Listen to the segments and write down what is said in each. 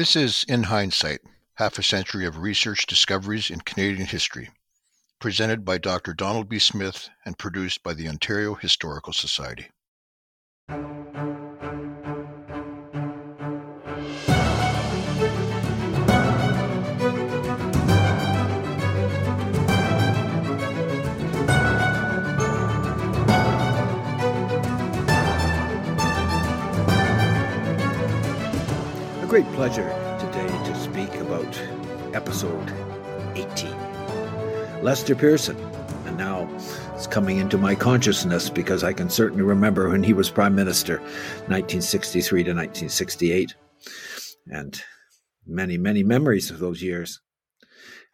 This is In Hindsight Half a Century of Research Discoveries in Canadian History, presented by Dr. Donald B. Smith and produced by the Ontario Historical Society. Great pleasure today to speak about episode 18. Lester Pearson. And now it's coming into my consciousness because I can certainly remember when he was Prime Minister, 1963 to 1968. And many, many memories of those years.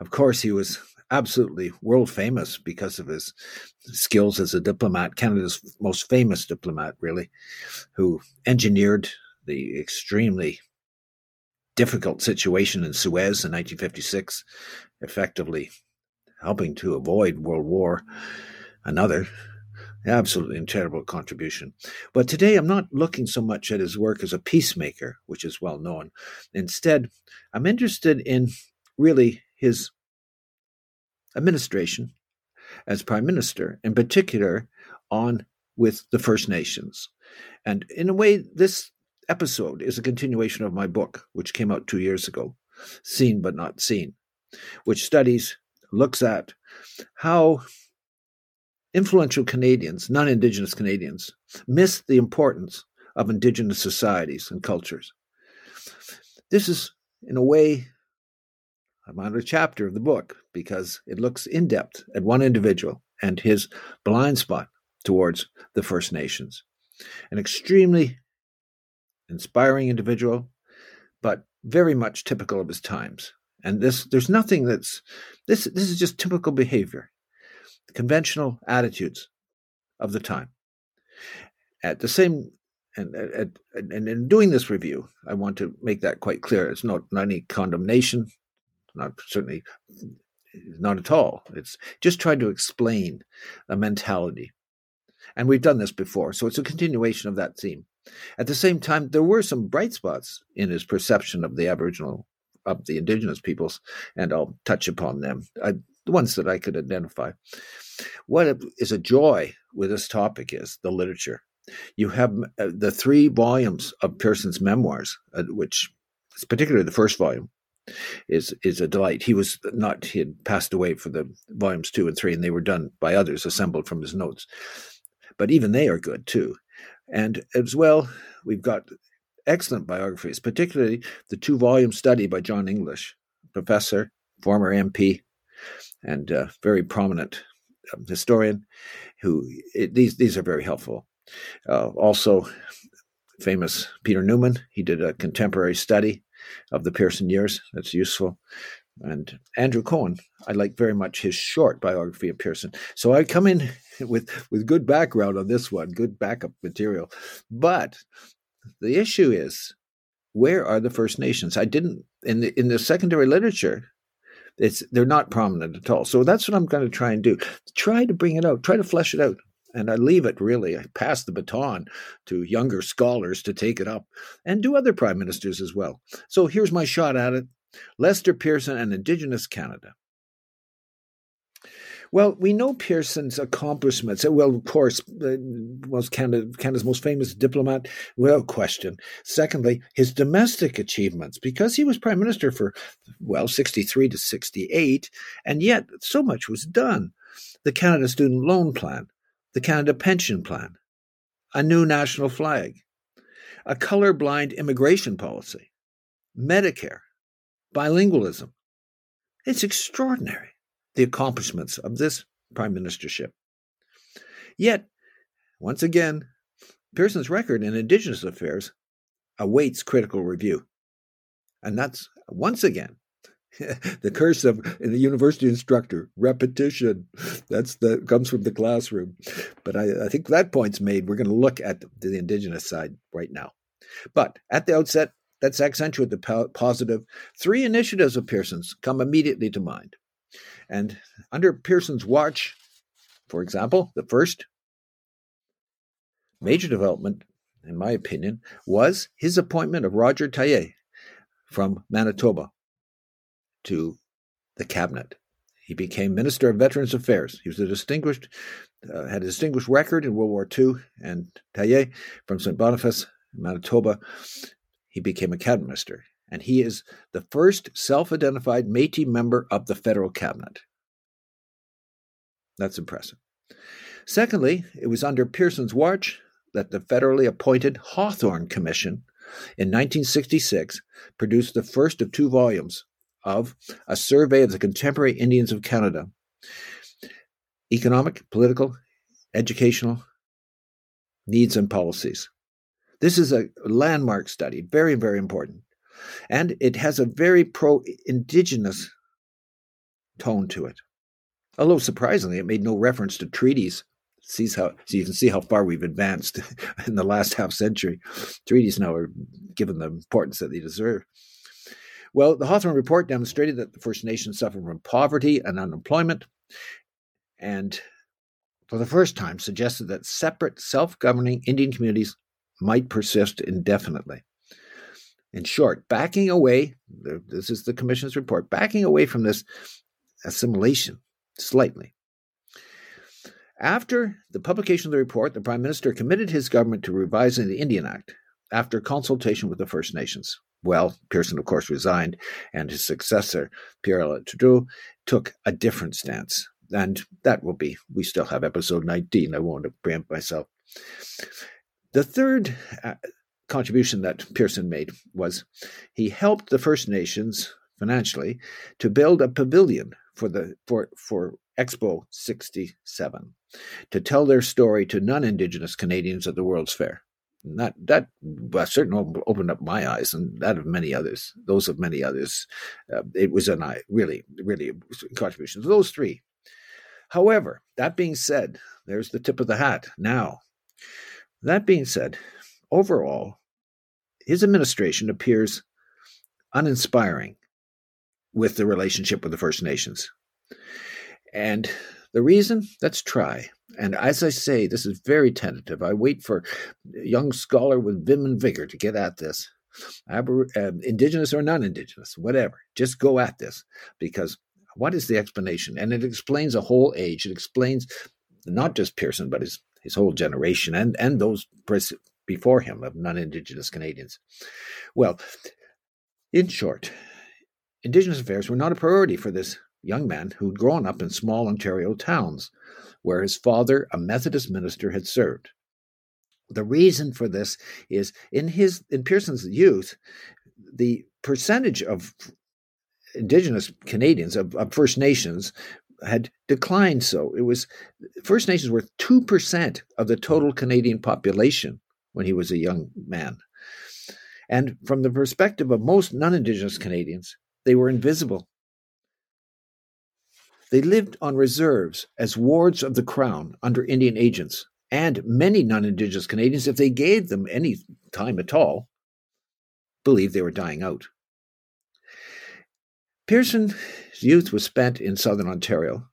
Of course, he was absolutely world famous because of his skills as a diplomat, Canada's most famous diplomat, really, who engineered the extremely difficult situation in Suez in 1956, effectively helping to avoid World War, another. Absolutely incredible contribution. But today I'm not looking so much at his work as a peacemaker, which is well known. Instead, I'm interested in really his administration as prime minister, in particular on with the First Nations. And in a way, this episode is a continuation of my book, which came out two years ago, Seen But Not Seen, which studies, looks at how influential Canadians, non Indigenous Canadians, miss the importance of Indigenous societies and cultures. This is, in a way, I'm on a chapter of the book because it looks in depth at one individual and his blind spot towards the First Nations. An extremely inspiring individual, but very much typical of his times. And this, there's nothing that's this. This is just typical behavior, conventional attitudes of the time. At the same, and, and, and in doing this review, I want to make that quite clear. It's not, not any condemnation, not certainly not at all. It's just trying to explain a mentality. And we've done this before, so it's a continuation of that theme. At the same time, there were some bright spots in his perception of the Aboriginal, of the Indigenous peoples, and I'll touch upon them. I, the ones that I could identify. What is a joy with this topic is the literature. You have uh, the three volumes of Pearson's memoirs, uh, which, particularly the first volume, is is a delight. He was not he had passed away for the volumes two and three, and they were done by others, assembled from his notes. But even they are good too. And as well, we've got excellent biographies, particularly the two volume study by John English, professor, former MP, and uh, very prominent um, historian. Who it, these these are very helpful. Uh, also, famous Peter Newman. He did a contemporary study of the Pearson years. That's useful. And Andrew Cohen, I like very much his short biography of Pearson. So I come in with with good background on this one, good backup material. But the issue is, where are the First Nations? I didn't in the in the secondary literature. It's they're not prominent at all. So that's what I'm going to try and do. Try to bring it out. Try to flesh it out. And I leave it really. I pass the baton to younger scholars to take it up and do other prime ministers as well. So here's my shot at it. Lester Pearson and Indigenous Canada. Well, we know Pearson's accomplishments. Well, of course, uh, was Canada, Canada's most famous diplomat, without question. Secondly, his domestic achievements, because he was prime minister for, well, 63 to 68, and yet so much was done. The Canada Student Loan Plan, the Canada Pension Plan, a new national flag, a colorblind immigration policy, Medicare, bilingualism. It's extraordinary the accomplishments of this prime ministership. Yet, once again, Pearson's record in Indigenous affairs awaits critical review. And that's once again the curse of the university instructor repetition that's the comes from the classroom but I, I think that point's made we're going to look at the, the indigenous side right now but at the outset let's accentuate the positive. three initiatives of pearson's come immediately to mind and under Pearson's watch, for example, the first major development, in my opinion, was his appointment of Roger Teillet, from Manitoba to the cabinet. He became Minister of Veterans Affairs. He was a distinguished, uh, had a distinguished record in World War II, and Teillet from St. Boniface, Manitoba, he became a cabinet minister. And he is the first self identified Metis member of the federal cabinet. That's impressive. Secondly, it was under Pearson's watch that the federally appointed Hawthorn Commission in 1966 produced the first of two volumes of a survey of the contemporary Indians of Canada economic, political, educational needs and policies. This is a landmark study, very, very important. And it has a very pro indigenous tone to it. Although surprisingly, it made no reference to treaties. Sees how so you can see how far we've advanced in the last half century. Treaties now are given the importance that they deserve. Well, the Hawthorn report demonstrated that the First Nations suffered from poverty and unemployment, and for the first time suggested that separate self governing Indian communities might persist indefinitely. In short, backing away, this is the Commission's report, backing away from this assimilation slightly. After the publication of the report, the Prime Minister committed his government to revising the Indian Act after consultation with the First Nations. Well, Pearson, of course, resigned, and his successor, Pierre Trudeau, took a different stance. And that will be, we still have episode 19. I won't preempt myself. The third uh, contribution that Pearson made was he helped the First Nations financially to build a pavilion for the for for Expo 67 to tell their story to non-indigenous Canadians at the World's Fair that that well, certainly opened up my eyes and that of many others, those of many others. Uh, it was an eye really, really contribution to those three. However, that being said, there's the tip of the hat. Now, that being said, overall, his administration appears uninspiring with the relationship with the First Nations. And the reason? Let's try. And as I say, this is very tentative. I wait for a young scholar with vim and vigor to get at this. Aber, uh, indigenous or non indigenous, whatever. Just go at this because what is the explanation? And it explains a whole age. It explains not just Pearson, but his, his whole generation and, and those before him of non indigenous Canadians. Well, in short, Indigenous affairs were not a priority for this young man who'd grown up in small Ontario towns where his father, a Methodist minister, had served. The reason for this is in his in Pearson's youth, the percentage of Indigenous Canadians of, of First Nations had declined. So it was First Nations were two percent of the total Canadian population when he was a young man. And from the perspective of most non Indigenous Canadians, they were invisible. They lived on reserves as wards of the crown under Indian agents, and many non Indigenous Canadians, if they gave them any time at all, believed they were dying out. Pearson's youth was spent in southern Ontario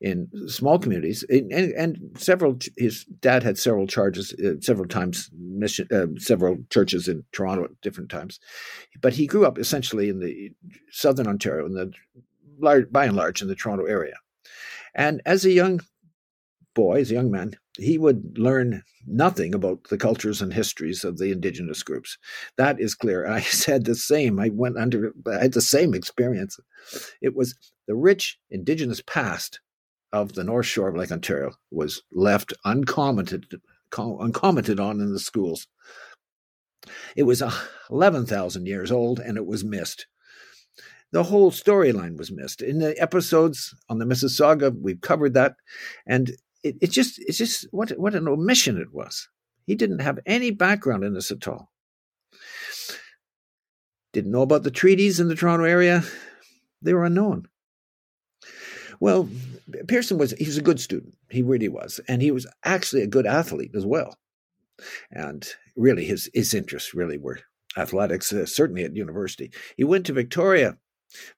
in small communities and, and, several his dad had several charges uh, several times mission uh, several churches in toronto at different times but he grew up essentially in the southern ontario in the large, by and large in the Toronto area. And as a young boy, as a young man, he would learn nothing about the cultures and histories of the indigenous groups. That is clear. I said the same. I went under, I had the same experience. It was the rich indigenous past of the North Shore of Lake Ontario was left uncommented, uncommented on in the schools. It was 11,000 years old and it was missed the whole storyline was missed. In the episodes on the Mississauga, we've covered that, and it, just it's just what what an omission it was. He didn't have any background in this at all. Didn't know about the treaties in the Toronto area. They were unknown. Well, Pearson was he was a good student. He really was. And he was actually a good athlete as well. And really his his interests really were athletics, uh, certainly at university. He went to Victoria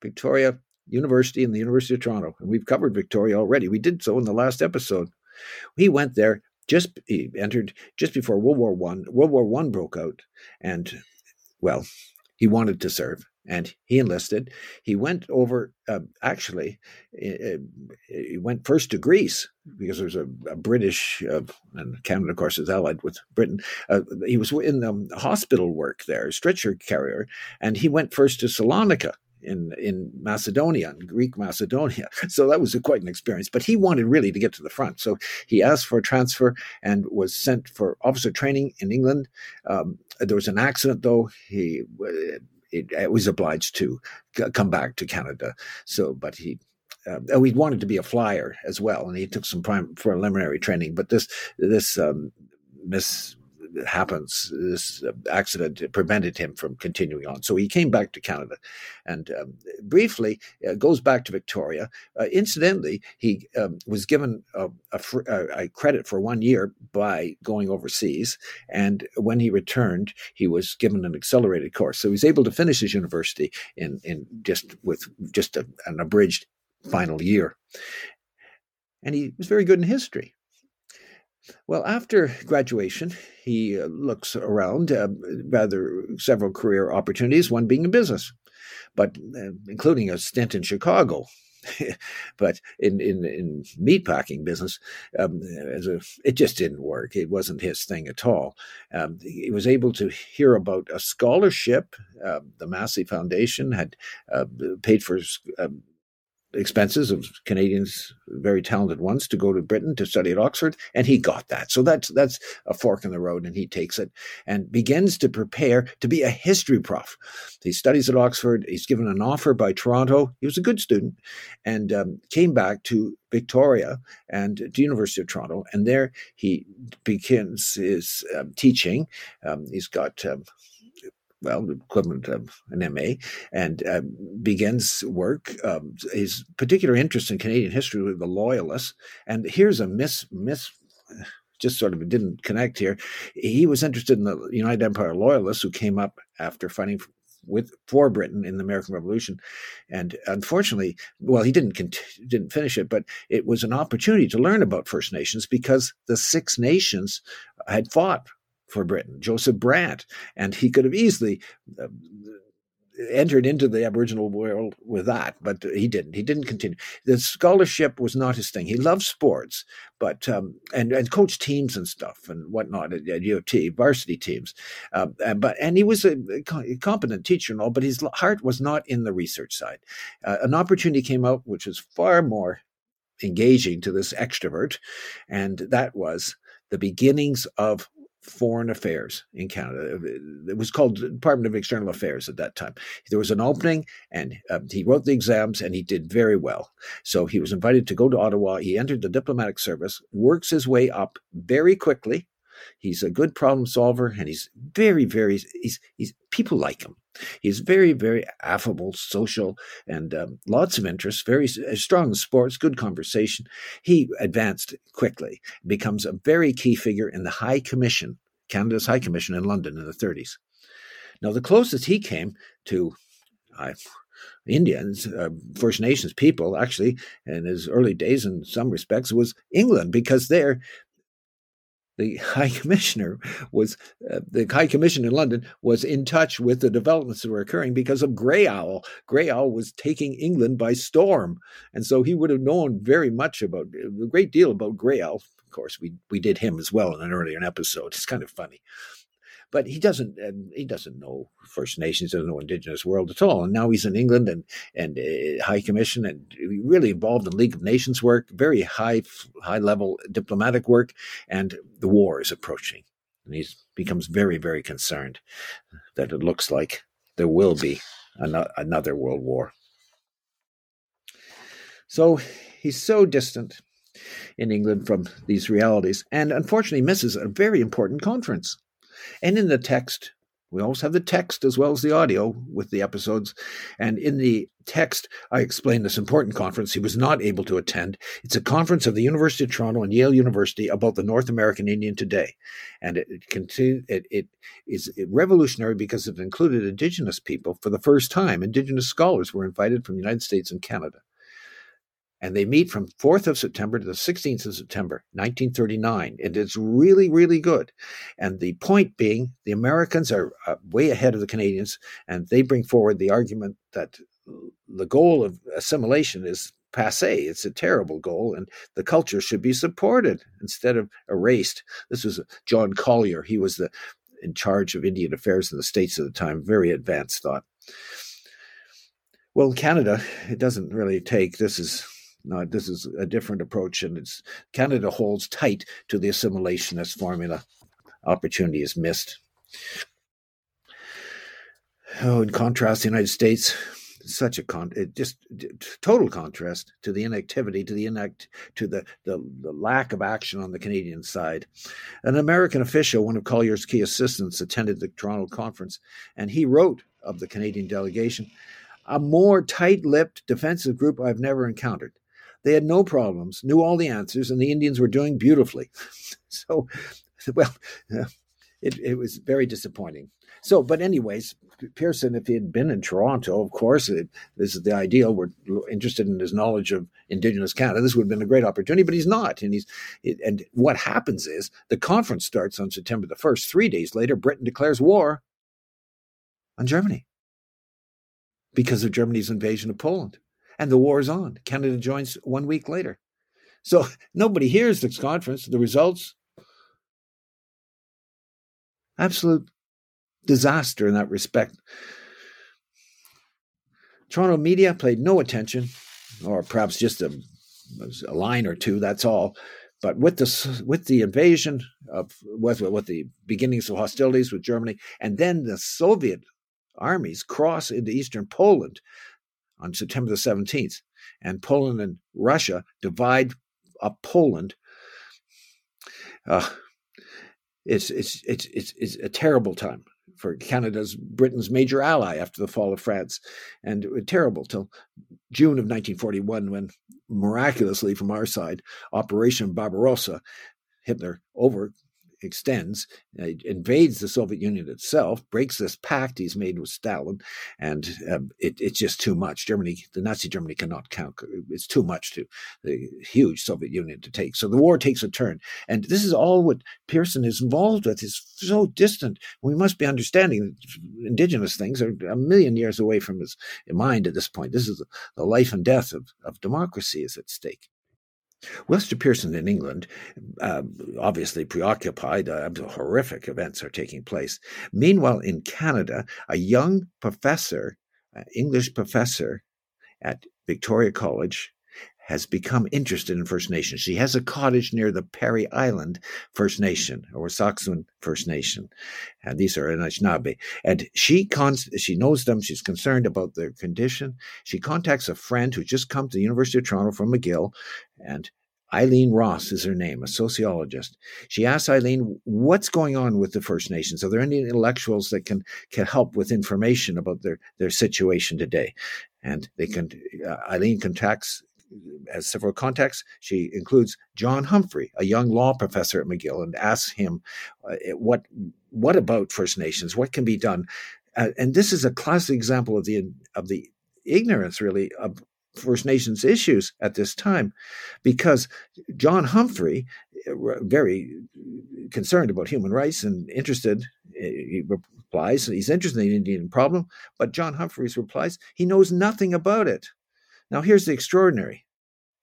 Victoria University and the University of Toronto. And we've covered Victoria already. We did so in the last episode. He went there just he entered just before World War One. World War One broke out, and well, he wanted to serve. and he enlisted. He went over, uh, actually, he went first to Greece because there was a, a British, uh, and Canada, of course, is allied with Britain. Uh, he was in um, hospital work there, stretcher carrier, and he went first to Salonika in in Macedonia, in Greek Macedonia. So that was a, quite an experience. But he wanted really to get to the front, so he asked for a transfer and was sent for officer training in England. Um, there was an accident, though. He it, was obliged to come back to Canada. So, but he uh, oh, he wanted to be a flyer as well, and he took some preliminary training. But this this um, miss happens. This accident prevented him from continuing on. So he came back to Canada and um, briefly uh, goes back to Victoria. Uh, incidentally, he um, was given a, a, a, credit for one year by going overseas. And when he returned, he was given an accelerated course. So he was able to finish his university in, in just with just a, an abridged final year. And he was very good in history. Well, after graduation, he uh, looks around, uh, rather several career opportunities, one being in business, but uh, including a stint in Chicago. but in, in, in meatpacking business, um, as a, it just didn't work. It wasn't his thing at all. Um, he was able to hear about a scholarship. Uh, the Massey Foundation had uh, paid for um, expenses of Canadians, very talented ones, to go to Britain to study at Oxford, and he got that. So that's that's a fork in the road, and he takes it and begins to prepare to be a history prof. He studies at Oxford. He's given an offer by Toronto. He was a good student, and um, came back to Victoria and to University of Toronto, and there he begins his um, teaching. Um, he's got um, well, equivalent of an MA, and uh, begins work. Um, his particular interest in Canadian history with the Loyalists, and here's a miss miss. Just sort of didn't connect here. He was interested in the United Empire Loyalists who came up after fighting with for Britain in the American Revolution, and unfortunately, well, he didn't didn't finish it, but it was an opportunity to learn about First Nations because the Six Nations had fought for Britain, Joseph Brant, and he could have easily uh, entered into the Aboriginal world with that, but he didn't. He didn't continue. The scholarship was not his thing. He loved sports, but um, and and coached teams and stuff and whatnot at, at UT, varsity teams. Uh, but and he was a, a, competent teacher and all, but his heart was not in the research side. Uh, an opportunity came up which was far more engaging to this extrovert, and that was the beginnings of Foreign Affairs in Canada. It was called Department of External Affairs at that time. There was an opening, and uh, he wrote the exams, and he did very well. So he was invited to go to Ottawa. He entered the diplomatic service, works his way up very quickly. He's a good problem solver, and he's very, very. He's he's people like him. He's very, very affable, social, and um, lots of interests, very uh, strong in sports, good conversation. He advanced quickly, becomes a very key figure in the High Commission, Canada's High Commission in London in the 30s. Now, the closest he came to uh, Indians, uh, First Nations people, actually, in his early days, in some respects, was England, because there the High Commissioner was uh, the High Commission in London was in touch with the developments that were occurring because of Grey Owl. Grey Owl was taking England by storm, and so he would have known very much about a great deal about Grey Owl. Of course, we we did him as well in an earlier episode. It's kind of funny but he doesn't he doesn't know First Nations, doesn't know Indigenous world at all. And now he's in England and and uh, High Commission and really involved in League of Nations work, very high high level diplomatic work, and the war is approaching, and he becomes very very concerned that it looks like there will be another world war. So he's so distant in England from these realities, and unfortunately misses a very important conference. And in the text, we always have the text as well as the audio with the episodes. And in the text, I explain this important conference he was not able to attend. It's a conference of the University of Toronto and Yale University about the North American Indian today. And it, it, it, it is revolutionary because it included Indigenous people for the first time. Indigenous scholars were invited from the United States and Canada. And they meet from 4th of September to the 16th of September, 1939. And It is really, really good. And the point being, the Americans are uh, way ahead of the Canadians, and they bring forward the argument that the goal of assimilation is passe. It's a terrible goal, and the culture should be supported instead of erased. This was John Collier. He was the in charge of Indian affairs in the states at the time. Very advanced thought. Well, Canada, it doesn't really take. This is not. This is a different approach, and it's Canada holds tight to the assimilationist formula. Opportunity is missed. Oh, in contrast, the United States such a con it just total contrast to the inactivity to the inact to the, the the lack of action on the Canadian side. An American official, one of Collier's key assistants, attended the Toronto conference, and he wrote of the Canadian delegation, a more tight-lipped defensive group I've never encountered. They had no problems, knew all the answers, and the Indians were doing beautifully. so, well, it, it was very disappointing. So, but anyways, Pearson, if he had been in Toronto, of course, it, this is the ideal. We're interested in his knowledge of Indigenous Canada. This would have been a great opportunity, but he's not. And he's and what happens is the conference starts on September the first. Three days later, Britain declares war on Germany because of Germany's invasion of Poland, and the war is on. Canada joins one week later. So nobody hears this conference. The results absolute disaster in that respect. Toronto media paid no attention, or perhaps just a, a line or two. That's all. But with the with the invasion of with, with the beginnings of hostilities with Germany, and then the Soviet armies cross into eastern Poland on September the seventeenth, and Poland and Russia divide up Poland. Uh, it's, it's it's it's it's a terrible time for Canada's Britain's major ally after the fall of France, and terrible till June of 1941 when miraculously from our side Operation Barbarossa, Hitler over extends, uh, invades the Soviet Union itself, breaks this pact he's made with Stalin, and um, it, it's just too much. Germany, the Nazi Germany cannot conquer. It's too much to the huge Soviet Union to take. So the war takes a turn, and this is all what Pearson is involved with. is so distant. We must be understanding that indigenous things are a million years away from his mind at this point. This is the life and death of, of democracy is at stake. Lester Pearson in England, uh, obviously preoccupied, uh, horrific events are taking place. Meanwhile, in Canada, a young professor, uh, English professor at Victoria College, has become interested in First Nations. She has a cottage near the Parry Island First Nation or Wasauksing First Nation, and these are Anishinaabe. And she cons- she knows them. She's concerned about their condition. She contacts a friend who just come to the University of Toronto from McGill, and Aileen Ross is her name, a sociologist. She asks Aileen, "What's going on with the First Nations? Are there any intellectuals that can can help with information about their their situation today?" And they can. Uh, Aileen contacts has several contacts. She includes John Humphrey, a young law professor at McGill, and asks him, uh, "What what about First Nations? What can be done?" Uh, and this is a classic example of the of the ignorance, really, of First Nations issues at this time, because John Humphrey, uh, very concerned about human rights and interested, he replies he's interested in the Indian problem, but John Humphrey's replies he knows nothing about it. Now, here's the extraordinary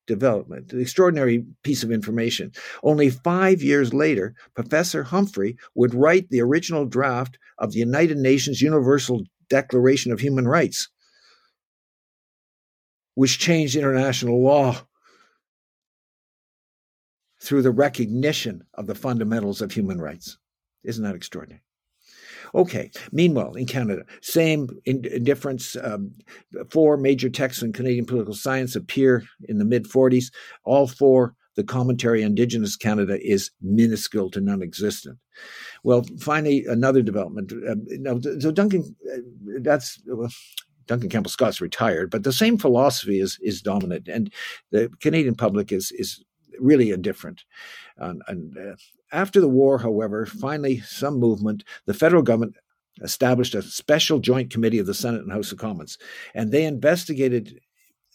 development, the extraordinary piece of information. Only five years later, Professor Humphrey would write the original draft of the United Nations Universal Declaration of Human Rights, which changed international law through the recognition of the fundamentals of human rights. Isn't that extraordinary? Okay. Meanwhile, in Canada, same indifference. Um, four major texts in Canadian political science appear in the mid 40s. All four, the commentary on Indigenous Canada is minuscule to non existent. Well, finally, another development. Uh, so Duncan, uh, that's. Duncan Campbell Scott's retired, but the same philosophy is is dominant, and the Canadian public is is really indifferent. And, after the war, however, finally some movement, the federal government established a special joint committee of the Senate and House of Commons, and they investigated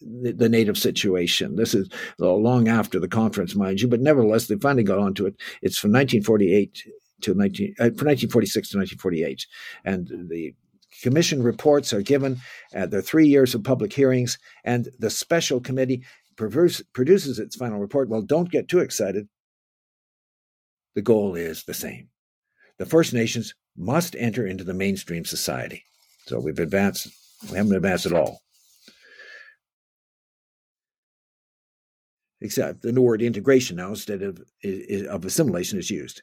the, the, native situation. This is long after the conference, mind you, but nevertheless, they finally got onto it. It's from 1948 to 19, uh, from 1946 to 1948. And the commission reports are given. Uh, there are three years of public hearings, and the special committee produces its final report. Well, don't get too excited. The goal is the same. The First Nations must enter into the mainstream society. So we've advanced, we haven't advanced at all. Except the word integration now instead of, of assimilation is used.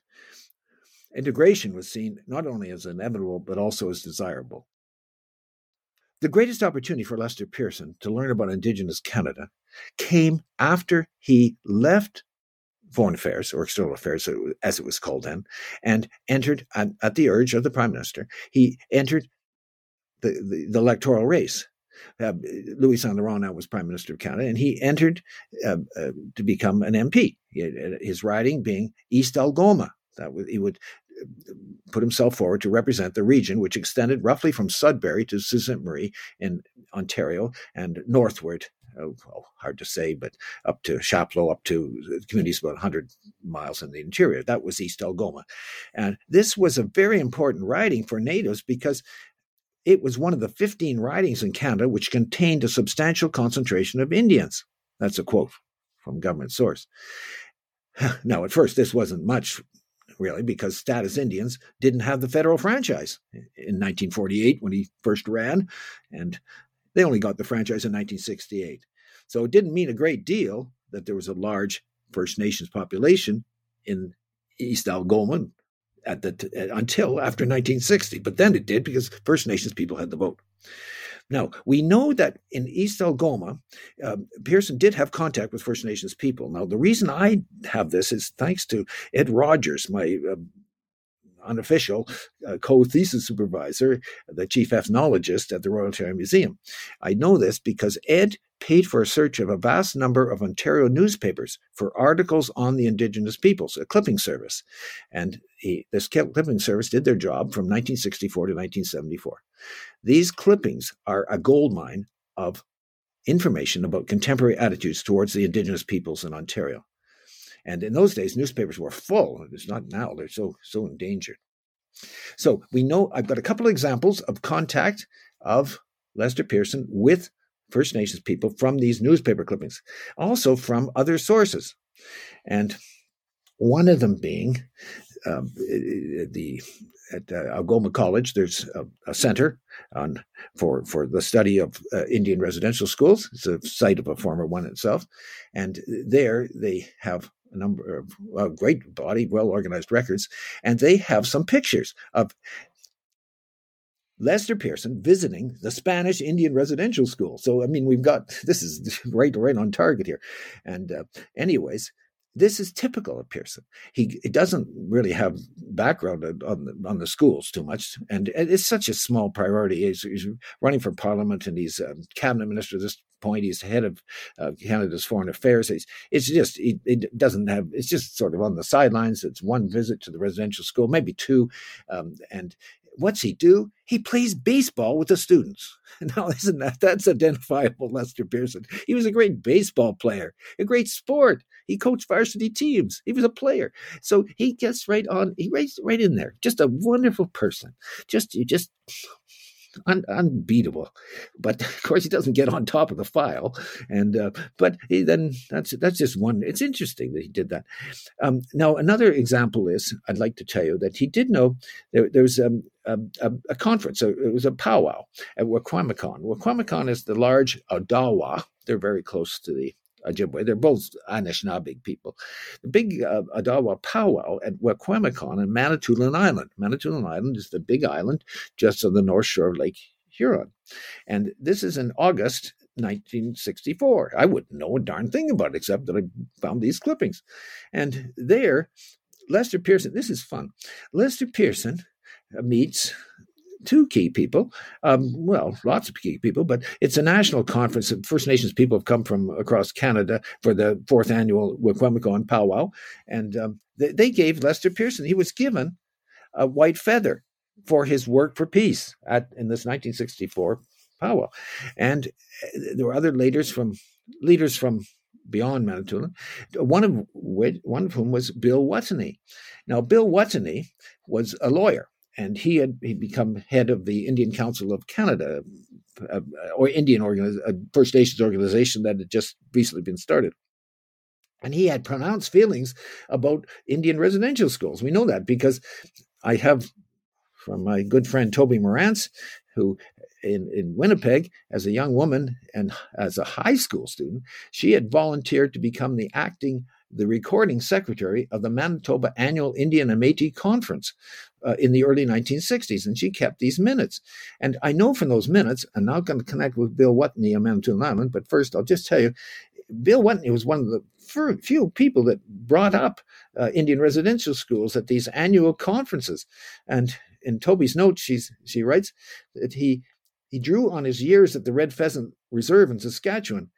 Integration was seen not only as inevitable, but also as desirable. The greatest opportunity for Lester Pearson to learn about Indigenous Canada came after he left Foreign Affairs or External Affairs, as it was called then, and entered at, at the urge of the Prime Minister. He entered the, the, the electoral race. Uh, Louis Laurent now was Prime Minister of Canada, and he entered uh, uh, to become an MP. his riding being East Algoma, that he would uh, put himself forward to represent the region, which extended roughly from Sudbury to Sault Ste. Marie in Ontario and northward. Oh, well, hard to say, but up to Chapleau, up to uh, communities about 100 miles in the interior. That was East Algoma. And this was a very important riding for natives because it was one of the 15 ridings in Canada which contained a substantial concentration of Indians. That's a quote from government source. Now, at first, this wasn't much really, because status Indians didn't have the federal franchise in 1948 when he first ran, and they only got the franchise in 1968. So it didn't mean a great deal that there was a large First Nations population in East Algoma at the until after 1960. But then it did because First Nations people had the vote. Now, we know that in East Algoma, uh, Pearson did have contact with First Nations people. Now, the reason I have this is thanks to Ed Rogers, my uh, unofficial uh, co-thesis supervisor, the chief ethnologist at the Royal Ontario Museum. I know this because Ed paid for a search of a vast number of Ontario newspapers for articles on the Indigenous peoples, a clipping service. And he, this clipping service did their job from 1964 to 1974. These clippings are a gold mine of information about contemporary attitudes towards the Indigenous peoples in Ontario. And in those days, newspapers were full. It's not now; they're so so endangered. So we know I've got a couple of examples of contact of Lester Pearson with First Nations people from these newspaper clippings, also from other sources, and one of them being um, the at uh, Algoma College. There's a, a center on for for the study of uh, Indian residential schools. It's a site of a former one itself, and there they have a number of great body, well organized records, and they have some pictures of Lester Pearson visiting the Spanish Indian residential school. So I mean, we've got this is right right on target here. And uh, anyways, this is typical of Pearson. He, he doesn't really have background on the, on the schools too much, and it's such a small priority. He's, he's running for parliament, and he's a cabinet minister this point. He's head of uh, Canada's foreign affairs. He's, it's just he, it doesn't have. It's just sort of on the sidelines. It's one visit to the residential school, maybe two, um, and what's he do? He plays baseball with the students. Now, isn't that that's identifiable, Lester Pearson? He was a great baseball player, a great sport. He coached varsity teams. He was a player. So he gets right on, he right, right in there. Just a wonderful person. Just you just un, unbeatable. But of course, he doesn't get on top of the file. And uh, but he, then that's that's just one. It's interesting that he did that. Um, now, another example is I'd like to tell you that he did know there, there's um, a, a, a, conference. So it was a powwow at Wikwemikong. Wikwemikong is the large Odawa. They're very close to the Ojibwe. They're both Anishinaabe people. The big uh, Odawa powwow at Wikwemikong and Manitoulin Island. Manitoulin Island is the big island just on the north shore of Lake Huron. And this is in August 1964. I wouldn't know a darn thing about it except that I found these clippings. And there, Lester Pearson, this is fun. Lester Pearson meets two key people. Um, well, lots of key people, but it's a national conference. First Nations people have come from across Canada for the fourth annual Wikwemikong powwow, and um, they, they, gave Lester Pearson. He was given a white feather for his work for peace at in this 1964 powwow. And uh, there were other leaders from leaders from beyond Manitoulin, one of which, one of whom was Bill Wuttunee. Now, Bill Wuttunee was a lawyer, and he had he'd become head of the Indian Council of Canada, uh, or Indian organiz- uh, First Nations organization that had just recently been started. And he had pronounced feelings about Indian residential schools. We know that because I have from my good friend Toby Morantz, who in, in Winnipeg, as a young woman and as a high school student, she had volunteered to become the acting, the recording secretary of the Manitoba Annual Indian and Métis Conference uh, in the early 1960s. And she kept these minutes. And I know from those minutes, I'm now going to connect with Bill Wuttunee on Manitoulin Island, but first I'll just tell you, Bill Wuttunee was one of the few people that brought up uh, Indian residential schools at these annual conferences. And in Toby's notes, she's, she writes that he he drew on his years at the Red Pheasant Reserve in Saskatchewan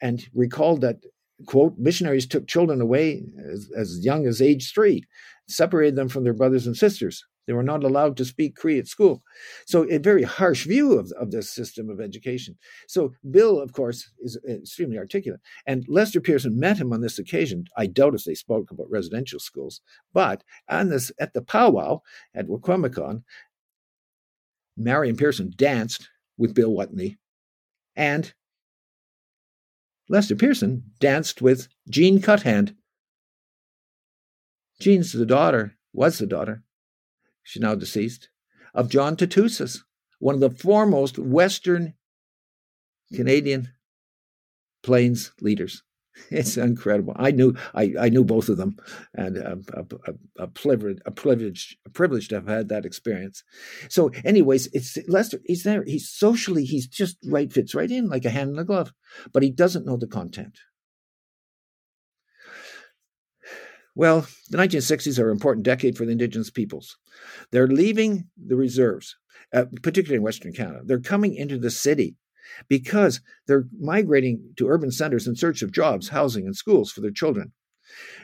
and recalled that, quote, missionaries took children away as, as young as age three, separated them from their brothers and sisters. They were not allowed to speak Cree at school. So, a very harsh view of, of this system of education. So, Bill, of course, is extremely articulate. And Lester Pearson met him on this occasion. I doubt if they spoke about residential schools. But on this, at the powwow at Wikwemikong, Marion Pearson danced with Bill Wuttunee, and Lester Pearson danced with Jean Cuthand. Jean's the daughter, was the daughter, she's now deceased, of John Tootoosis, one of the foremost Western Canadian Plains leaders. It's incredible. I knew I, I knew both of them, and a, a, a, a privilege a privilege a privilege to have had that experience. So, anyways, it's Lester. He's there. He's socially. He's just right. Fits right in like a hand in a glove, but he doesn't know the content. Well, the 1960s are an important decade for the Indigenous peoples. They're leaving the reserves, uh, particularly in Western Canada. They're coming into the city because they're migrating to urban centers in search of jobs, housing, and schools for their children.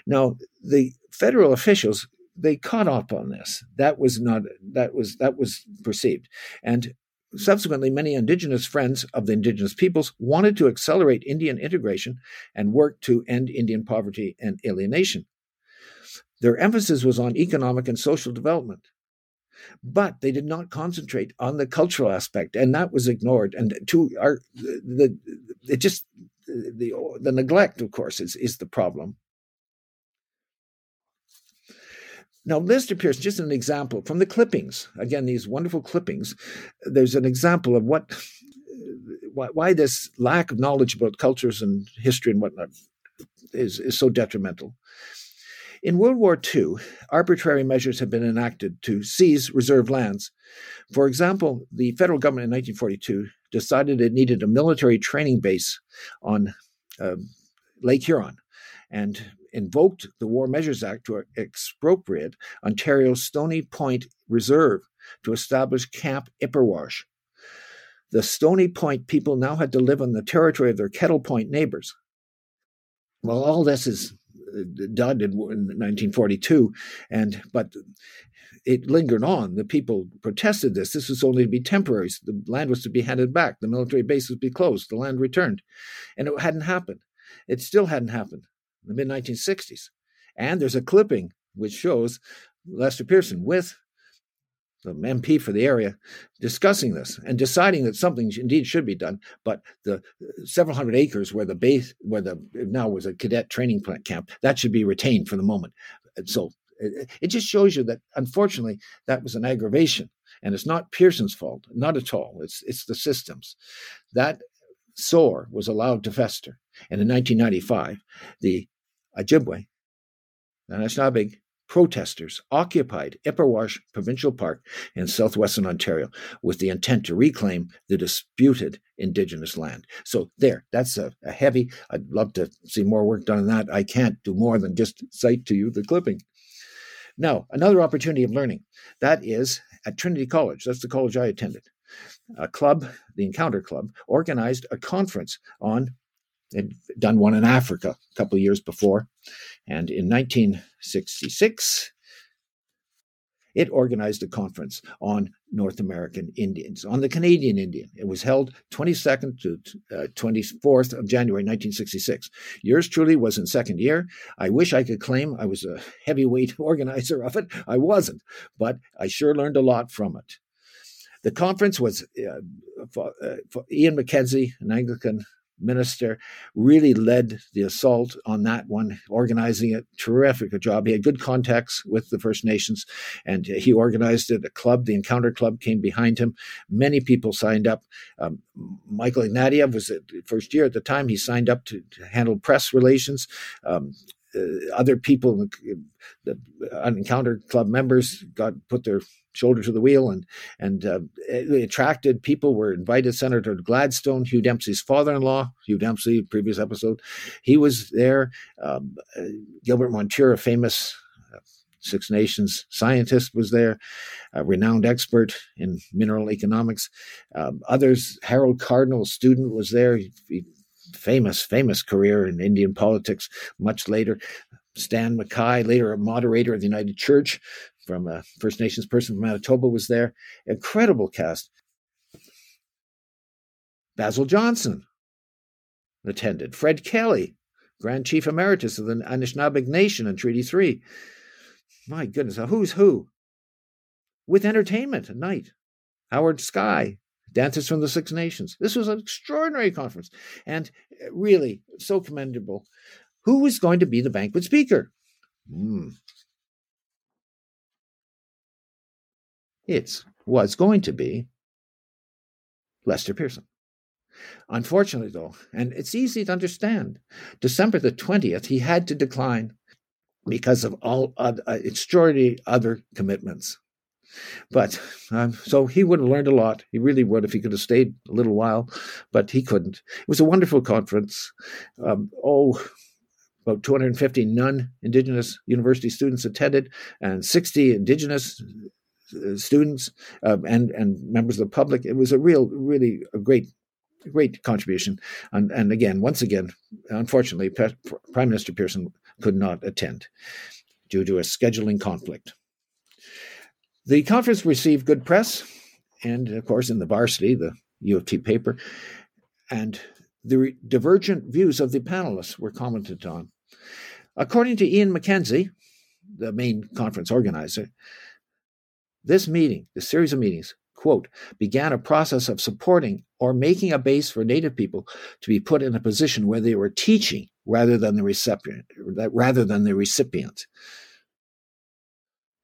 Now, the federal officials they caught up on this. That was not that was that was perceived, and subsequently, many indigenous friends of the indigenous peoples wanted to accelerate Indian integration and work to end Indian poverty and alienation. Their emphasis was on economic and social development but they did not concentrate on the cultural aspect, and that was ignored. And to our the, the it just the the neglect, of course, is is the problem. Now, Lester Pearson, just an example from the clippings. Again, these wonderful clippings. There's an example of what why, why this lack of knowledge about cultures and history and whatnot is is so detrimental. In World War II, arbitrary measures have been enacted to seize reserve lands. For example, the federal government in 1942 decided it needed a military training base on uh, Lake Huron and invoked the War Measures Act to expropriate Ontario's Stony Point Reserve to establish Camp Ipperwash. The Stony Point people now had to live on the territory of their Kettle Point neighbors. Well, all this is done in, in 1942, and but it lingered on. The people protested this. This was only to be temporary. The land was to be handed back. The military base would be closed. The land returned, and it hadn't happened. It still hadn't happened in the mid 1960s. And there's a clipping which shows Lester Pearson with the MP for the area, discussing this and deciding that something indeed should be done. But the several hundred acres where the base, where the now was a cadet training camp, that should be retained for the moment. So it, it just shows you that unfortunately that was an aggravation, and it's not Pearson's fault, not at all. It's it's the systems that sore was allowed to fester. And in 1995, the Ojibwe, the Anishinaabe protesters occupied Ipperwash Provincial Park in southwestern Ontario with the intent to reclaim the disputed Indigenous land. So, there, that's a, a, heavy. I'd love to see more work done on that. I can't do more than just cite to you the clipping. Now, another opportunity of learning that is at Trinity College. That's the college I attended. A club, the Encounter Club, organized a conference on They'd done one in Africa a couple of years before. And in 1966, it organized a conference on North American Indians, on the Canadian Indian. It was held 22nd to uh, 24th of January 1966. Yours truly was in second year. I wish I could claim I was a heavyweight organizer of it. I wasn't, but I sure learned a lot from it. The conference was uh, for, uh, for Ian McKenzie, an Anglican minister, really led the assault on that one, organizing it. Terrific job. He had good contacts with the First Nations, and he organized it. A club, the Encounter Club, came behind him. Many people signed up. Um, Michael Ignatieff was the first year at the time. He signed up to, to handle press relations. Um, uh, other people, the Encounter Club members, got put their shoulder to the wheel, and and uh, attracted people. Were invited. Senator Gladstone, Hugh Dempsey's father-in-law, Hugh Dempsey, previous episode, he was there. Um, uh, Gilbert a famous uh, Six Nations scientist, was there, a renowned expert in mineral economics. Um, others, Harold Cardinal, student, was there. He, he, famous, famous career in Indian politics much later. Stan McKay, later a moderator of the United Church, from a First Nations person from Manitoba was there. Incredible cast. Basil Johnston attended. Fred Kelly, Grand Chief Emeritus of the Anishinaabeg Nation in Treaty 3. My goodness, who's who. With entertainment at night. Howard Sky, Dancers from the Six Nations. This was an extraordinary conference and really so commendable. Who was going to be the banquet speaker? Hmm. It was going to be Lester Pearson. Unfortunately, though, and it's easy to understand, December the 20th, he had to decline because of all uh, extraordinary other commitments. But um, so he would have learned a lot. He really would if he could have stayed a little while, but he couldn't. It was a wonderful conference. Um, oh, about 250 non Indigenous university students attended, and 60 Indigenous uh, students uh, and and members of the public. It was a real, really a great, great contribution. And and again, once again, unfortunately, Prime Minister Pearson could not attend due to a scheduling conflict. The conference received good press, and of course, in the varsity, the U of T paper, and the divergent views of the panelists were commented on. According to Ian McKenzie, the main conference organizer, this meeting, the series of meetings, quote, began a process of supporting or making a base for Native people to be put in a position where they were teaching rather than the recipient, rather than the recipient.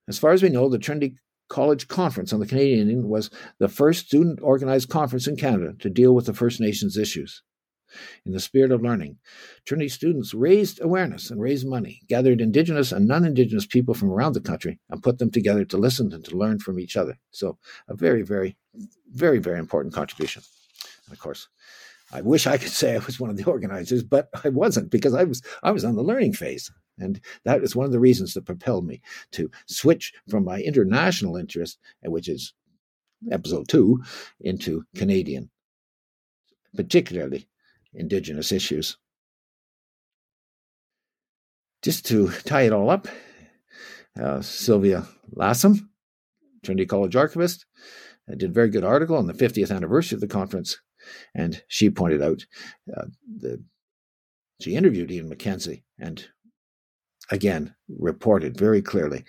As far as we know, the Trinity College Conference on the Canadian Indian was the first student organized conference in Canada to deal with the First Nations issues. In the spirit of learning, Trinity students raised awareness and raised money, gathered Indigenous and non Indigenous people from around the country, and put them together to listen and to learn from each other. So, a very, very, very, very important contribution. And of course, I wish I could say I was one of the organizers, but I wasn't because I was I was on the learning phase. And that is one of the reasons that propelled me to switch from my international interest, which is episode two, into Canadian, particularly Indigenous issues. Just to tie it all up, uh, Sylvia Lassam, Trinity College archivist, uh, did a very good article on the 50th anniversary of the conference, and she pointed out uh, she interviewed Ian McKenzie and again reported very clearly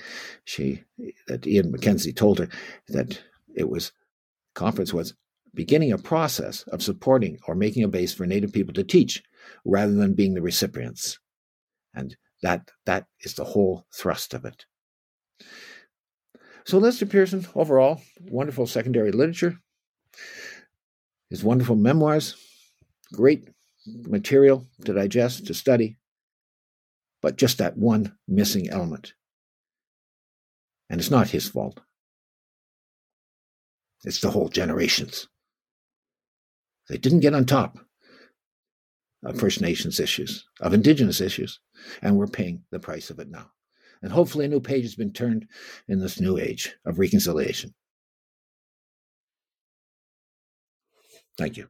she that Ian McKenzie told her that it was conference was beginning a process of supporting or making a base for Native people to teach rather than being the recipients. And that that is the whole thrust of it. So Lester Pearson, overall, wonderful secondary literature, his wonderful memoirs, great material to digest, to study, but just that one missing element. And it's not his fault. It's the whole generations. They didn't get on top of First Nations issues, of Indigenous issues, and we're paying the price of it now. And hopefully, a new page has been turned in this new age of reconciliation. Thank you.